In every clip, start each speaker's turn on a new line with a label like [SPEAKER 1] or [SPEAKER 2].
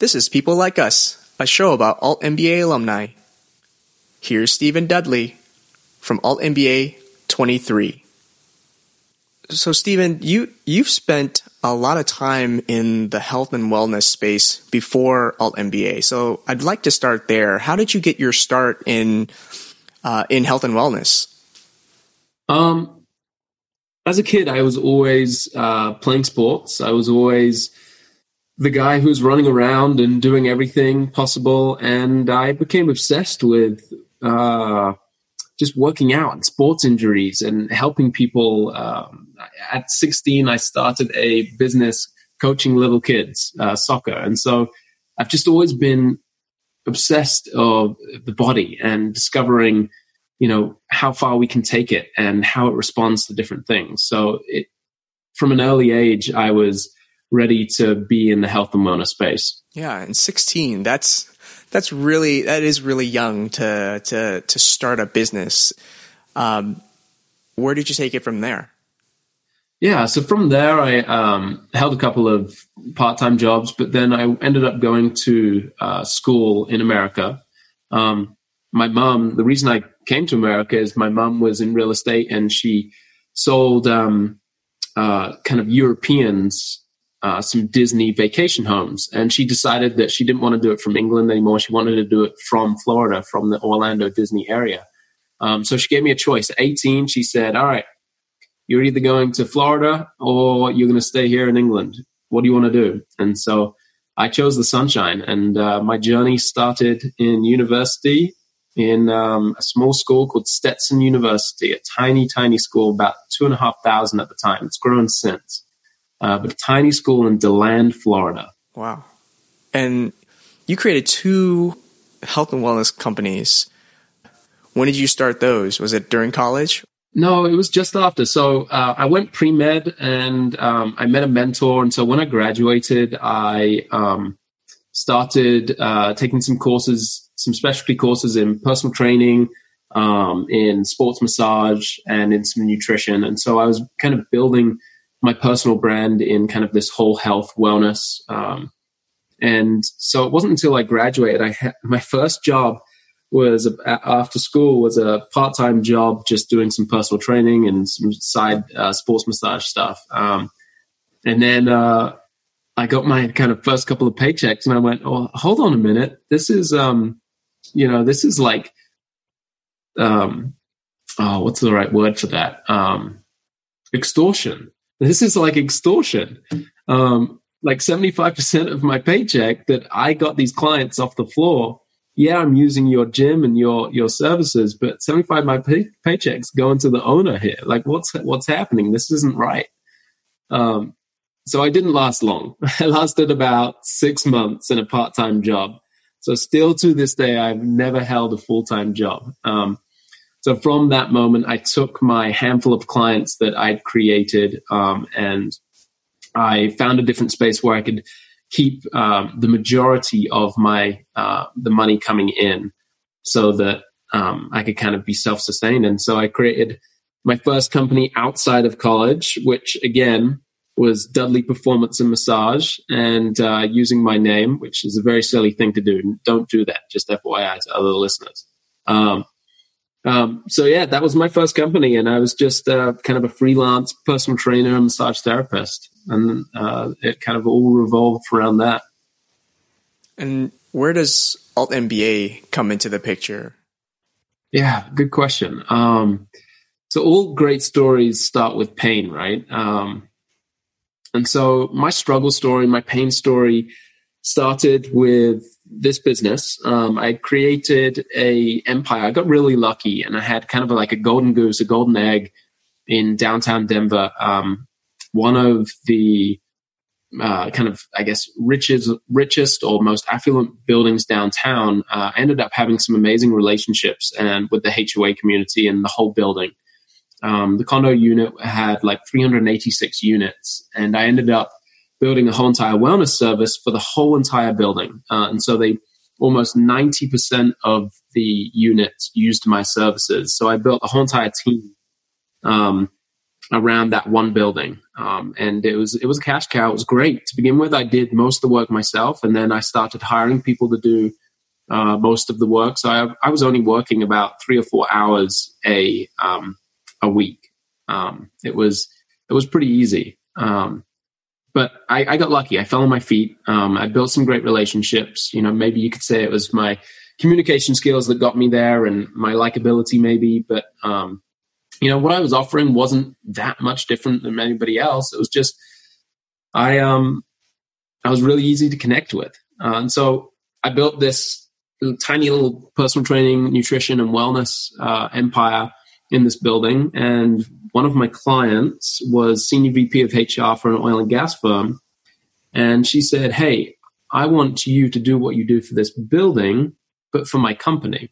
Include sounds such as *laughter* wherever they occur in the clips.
[SPEAKER 1] This is People Like Us, a show about Alt MBA alumni. Here's Steven Dudley from Alt MBA 23. So, Steven, you you've spent a lot of time in the health and wellness space before Alt MBA. So, I'd like to start there. How did you get your start in uh, in health and wellness?
[SPEAKER 2] Um, as a kid, I was always uh, playing sports. I was always the guy who's running around and doing everything possible. And I became obsessed with uh, just working out and sports injuries and helping people. Um, at 16, I started a business coaching little kids uh, soccer. And so I've just always been obsessed of the body and discovering, you know, how far we can take it and how it responds to different things. So it, from an early age, I was ready to be in the health and wellness space.
[SPEAKER 1] Yeah, and 16, that's that's really that is really young to to to start a business. Um, where did you take it from there?
[SPEAKER 2] Yeah, so from there, I um, held a couple of part-time jobs, but then I ended up going to uh, school in America. Um, my mom, the reason I came to America is my mom was in real estate and she sold um, uh, kind of Europeans uh, some Disney vacation homes. And she decided that she didn't want to do it from England anymore. She wanted to do it from Florida, from the Orlando Disney area. Um, so she gave me a choice. At 18, she said, All right, you're either going to Florida or you're going to stay here in England. What do you want to do? And so I chose the sunshine. And uh, my journey started in university in um, a small school called Stetson University, a tiny, tiny school, about two and a half thousand at the time. It's grown since uh, but a tiny school in DeLand, Florida.
[SPEAKER 1] Wow. And you created two health and wellness companies. When did you start those? Was it during college?
[SPEAKER 2] No, it was just after. So uh, I went pre med and um, I met a mentor. And so when I graduated, I um, started uh, taking some courses, some specialty courses in personal training, um, in sports massage, and in some nutrition. And so I was kind of building my personal brand in kind of this whole health wellness. Um, and so it wasn't until I graduated, I had my first job was a, after school was a part-time job, just doing some personal training and some side uh, sports massage stuff. Um, and then uh, I got my kind of first couple of paychecks, and I went, "Oh, hold on a minute, this is, um, you know, this is like, um, oh, what's the right word for that? Um, extortion." This is like extortion. Um, like 75% of my paycheck that I got these clients off the floor. Yeah, I'm using your gym and your, your services, but 75 of my pay- paychecks going to the owner here. Like what's, what's happening? This isn't right. Um, so I didn't last long. *laughs* I lasted about six months in a part-time job. So still to this day, I've never held a full-time job. Um, so from that moment, I took my handful of clients that I'd created um, and I found a different space where I could keep um, the majority of my uh, the money coming in, so that um, I could kind of be self sustained. And so I created my first company outside of college, which again was Dudley Performance and Massage, and uh, using my name, which is a very silly thing to do. Don't do that. Just FYI to other listeners. Um, um, so yeah, that was my first company, and I was just uh, kind of a freelance personal trainer and massage therapist, and uh, it kind of all revolved around that.
[SPEAKER 1] And where does Alt MBA come into the picture?
[SPEAKER 2] Yeah, good question. Um, so all great stories start with pain, right? Um, and so my struggle story, my pain story, started with this business. Um, I created a empire. I got really lucky, and I had kind of like a golden goose, a golden egg in downtown Denver. Um, one of the uh, kind of, I guess, richest, richest or most affluent buildings downtown. Uh, ended up having some amazing relationships and with the HOA community and the whole building. Um, the condo unit had like 386 units, and I ended up building a whole entire wellness service for the whole entire building. Uh, and so they almost 90% of the units used my services. So I built a whole entire team um, around that one building. Um, and it was it was a cash cow. It was great to begin with. I did most of the work myself, and then I started hiring people to do uh, most of the work. So I, I, was only working about three or four hours a um, a week. Um, it was it was pretty easy. Um, but I, I, got lucky. I fell on my feet. Um, I built some great relationships. You know, maybe you could say it was my communication skills that got me there, and my likability, maybe. But um, you know, what I was offering wasn't that much different than anybody else. It was just I um I was really easy to connect with, uh, and so I built this tiny little personal training, nutrition, and wellness uh, empire in this building. And one of my clients was senior VP of HR for an oil and gas firm. And she said, Hey, I want you to do what you do for this building, but for my company.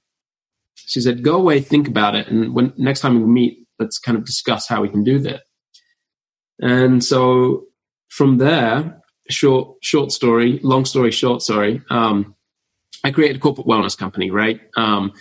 [SPEAKER 2] She said, Go away, think about it. And when next time we meet, let's kind of discuss how we can do that. And so from there, short, short story, long story short, sorry. Um, I created a corporate wellness company, right? Um,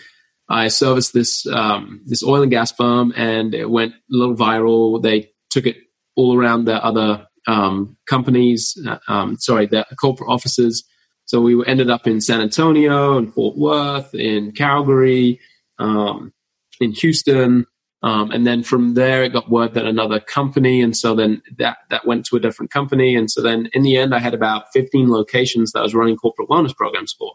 [SPEAKER 2] I serviced this um, this oil and gas firm, and it went a little viral. They took it all around their other um, companies, uh, um, sorry, their corporate offices. So we ended up in San Antonio, in Fort Worth, in Calgary, um, in Houston, um, and then from there it got word that another company, and so then that that went to a different company, and so then in the end I had about 15 locations that I was running corporate wellness programs for.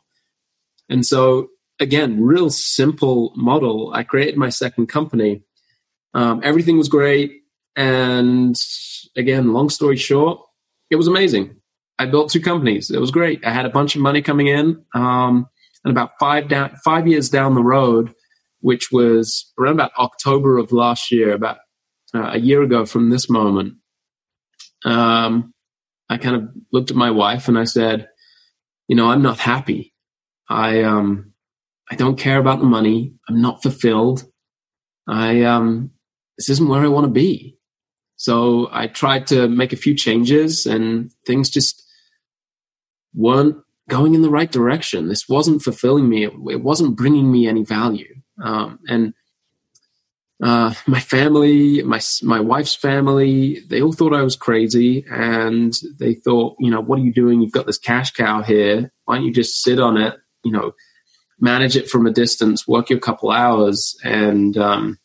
[SPEAKER 2] And so, again, real simple model. I created my second company. Um, everything was great. And again, long story short, it was amazing. I built two companies. It was great. I had a bunch of money coming in. Um, and about five down, five years down the road, which was around about October of last year, about uh, a year ago from this moment, um, I kind of looked at my wife and I said, you know, I'm not happy. I um I don't care about the money. I'm not fulfilled. I um this isn't where I want to be. So I tried to make a few changes and things just weren't going in the right direction. This wasn't fulfilling me. It, it wasn't bringing me any value. Um, and uh, *laughs* my family, my my wife's family, they all thought I was crazy, and they thought, you know, what are you doing? You've got this cash cow here. Why don't you just sit on it you know manage it from a distance, work your couple hours, and um,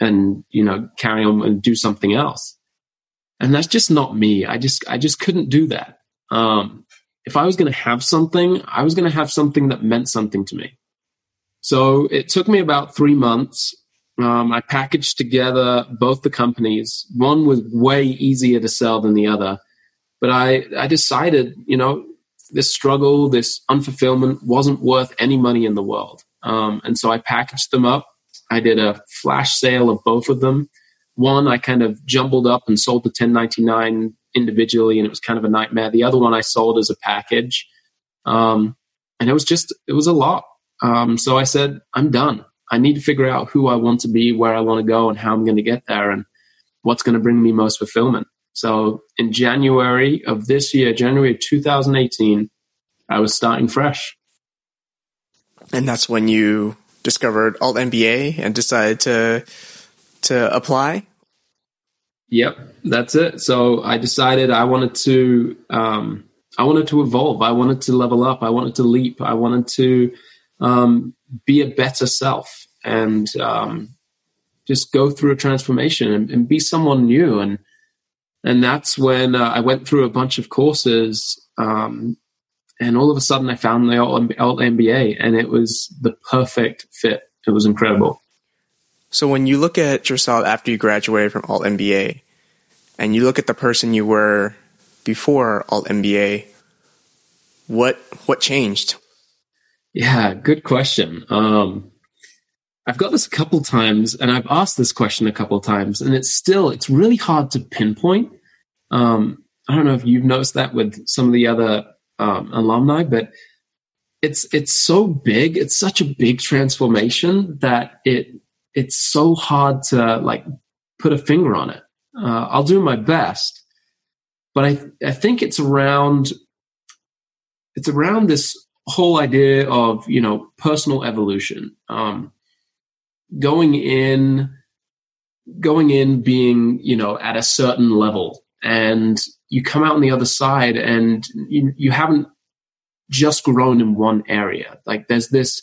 [SPEAKER 2] and you know carry on and do something else. And that's just not me. I just I just couldn't do that. Um, if I was going to have something, I was going to have something that meant something to me. So it took me about three months. Um, I packaged together both the companies. One was way easier to sell than the other, but I I decided, you know, this struggle, this unfulfillment wasn't worth any money in the world. Um, and so I packaged them up. I did a flash sale of both of them. One I kind of jumbled up and sold the 1099 individually, and it was kind of a nightmare. The other one I sold as a package. Um, and it was just, it was a lot. Um, so I said, I'm done. I need to figure out who I want to be, where I want to go, and how I'm going to get there, and what's going to bring me most fulfillment. So in January of this year, January of 2018, I was starting fresh.
[SPEAKER 1] And that's when you discovered Alt MBA and decided to to apply.
[SPEAKER 2] Yep, that's it. So I decided I wanted to um, I wanted to evolve. I wanted to level up. I wanted to leap. I wanted to um, be a better self and um, just go through a transformation and, and, be someone new. And and that's when uh, I went through a bunch of courses, um, and all of a sudden I found the alt MBA, and it was the perfect fit. It was incredible.
[SPEAKER 1] So when you look at yourself after you graduated from Alt MBA, and you look at the person you were before Alt MBA, what what changed?
[SPEAKER 2] Yeah, good question. Um, I've got this a couple times, and I've asked this question a couple times, and it's still it's really hard to pinpoint. Um, I don't know if you've noticed that with some of the other um, alumni, but it's it's so big. It's such a big transformation that it it's so hard to like put a finger on it. Uh, I'll do my best, but I I think it's around it's around this whole idea of you know personal evolution. Um, going in going in being, you know, at a certain level and you come out on the other side and you, you haven't just grown in one area. Like there's this,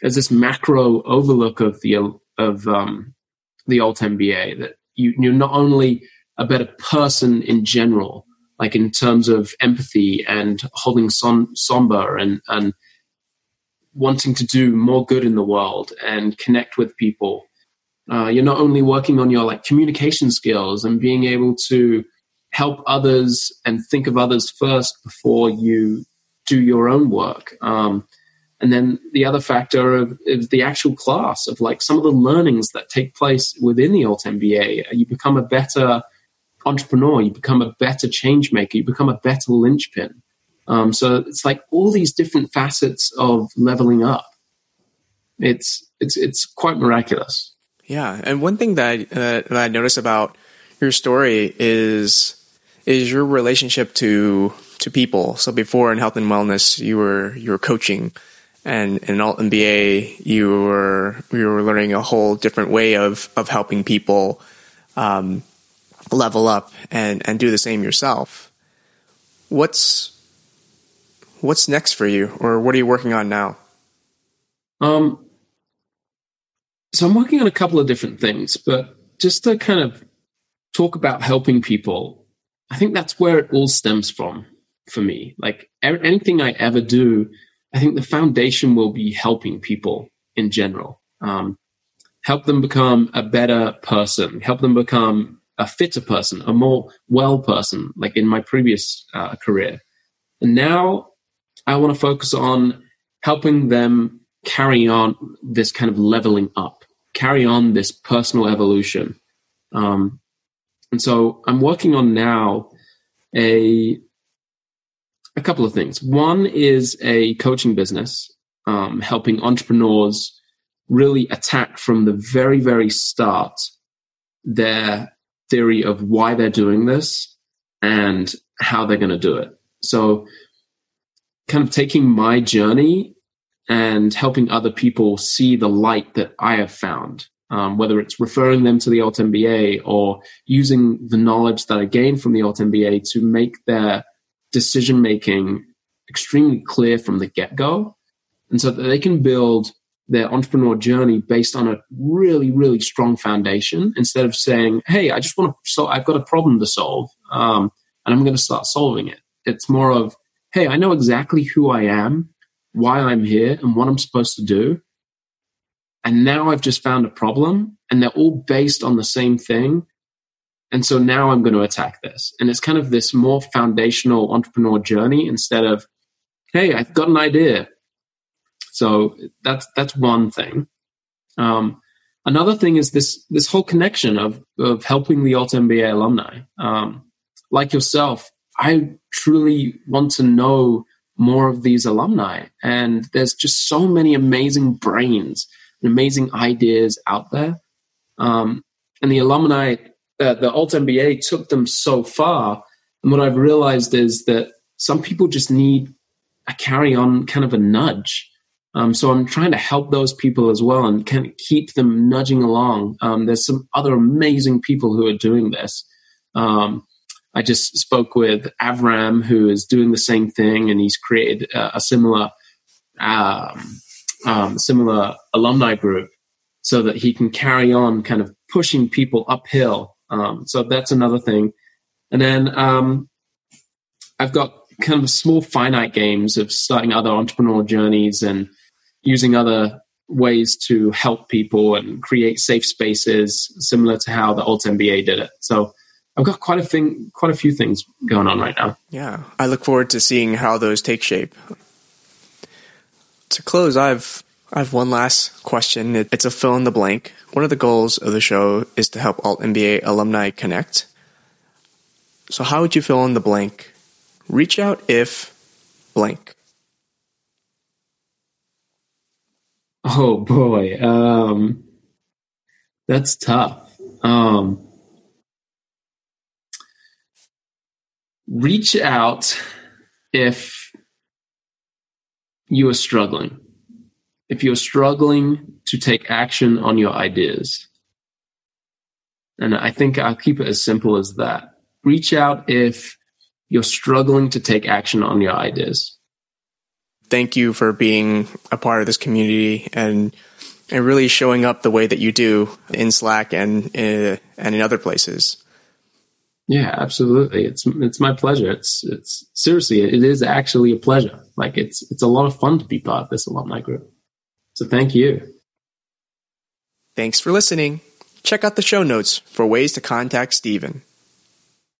[SPEAKER 2] there's this macro overlook of the, of, um, the alt MBA that you, you're not only a better person in general, like in terms of empathy and holding som- somber and, and wanting to do more good in the world and connect with people. Uh, you're not only working on your like communication skills and being able to help others and think of others first before you do your own work. Um, and then the other factor of, is the actual class of like some of the learnings that take place within the alt MBA. You become a better entrepreneur, you become a better change maker, you become a better linchpin. Um, so it's like all these different facets of leveling up. It's it's it's quite miraculous.
[SPEAKER 1] Yeah, and one thing that uh, that I noticed about your story is is your relationship to to people. So before in health and wellness, you were you were coaching, and in alt MBA, you were you were learning a whole different way of of helping people um, level up and and do the same yourself. What's what's next for you, or what are you working on now?
[SPEAKER 2] Um, so I'm working on a couple of different things, but just to kind of talk about helping people, I think that's where it all stems from for me. Like anything I ever do, I think the foundation will be helping people in general. Um, help them become a better person, help them become a fitter person, a more well person, like in my previous uh, career. And now I want to focus on helping them carry on this kind of leveling up, carry on this personal evolution. Um, and so I'm working on now a a couple of things. One is a coaching business, um, helping entrepreneurs really attack from the very, very start their theory of why they're doing this and how they're going to do it. So kind of taking my journey and helping other people see the light that I have found, um, whether it's referring them to the Alt MBA or using the knowledge that I gained from the Alt MBA to make their decision making extremely clear from the get go. And so that they can build their entrepreneur journey based on a really, really strong foundation instead of saying, Hey, I just want to, so I've got a problem to solve. Um, and I'm going to start solving it. It's more of, hey, I know exactly who I am, why I'm here, and what I'm supposed to do. And now I've just found a problem, and they're all based on the same thing. And so now I'm going to attack this. And it's kind of this more foundational entrepreneur journey instead of, hey, I've got an idea. So that's that's one thing. Um, another thing is this this whole connection of of helping the Alt MBA alumni. Um, like yourself, I truly want to know more of these alumni. And there's just so many amazing brains amazing ideas out there. Um, and the alumni, uh, the Alt MBA took them so far. And what I've realized is that some people just need a carry on kind of a nudge. Um, so I'm trying to help those people as well and kind of keep them nudging along. Um, there's some other amazing people who are doing this. Um, I just spoke with Avram, who is doing the same thing, and he's created a, a similar um, um, similar alumni group so that he can carry on kind of pushing people uphill. Um, so that's another thing. And then um, I've got kind of small finite games of starting other entrepreneurial journeys and using other ways to help people and create safe spaces similar to how the Alt MBA did it. So I've got quite a thing, quite a few things going on right now.
[SPEAKER 1] Yeah, I look forward to seeing how those take shape. To close, I've I've one last question. It's a fill in the blank. One of the goals of the show is to help Alt MBA alumni connect. So, how would you fill in the blank? Reach out if blank.
[SPEAKER 2] Oh boy, um, that's tough. Um, reach out if you are struggling. If you're struggling to take action on your ideas. And I think I'll keep it as simple as that. Reach out if you're struggling to take action on your ideas.
[SPEAKER 1] Thank you for being a part of this community and and really showing up the way that you do in Slack and uh, and in other places.
[SPEAKER 2] Yeah, absolutely. It's it's my pleasure. It's it's seriously, it is actually a pleasure. Like it's it's a lot of fun to be part of this alumni group. So thank you.
[SPEAKER 1] Thanks for listening. Check out the show notes for ways to contact Steven.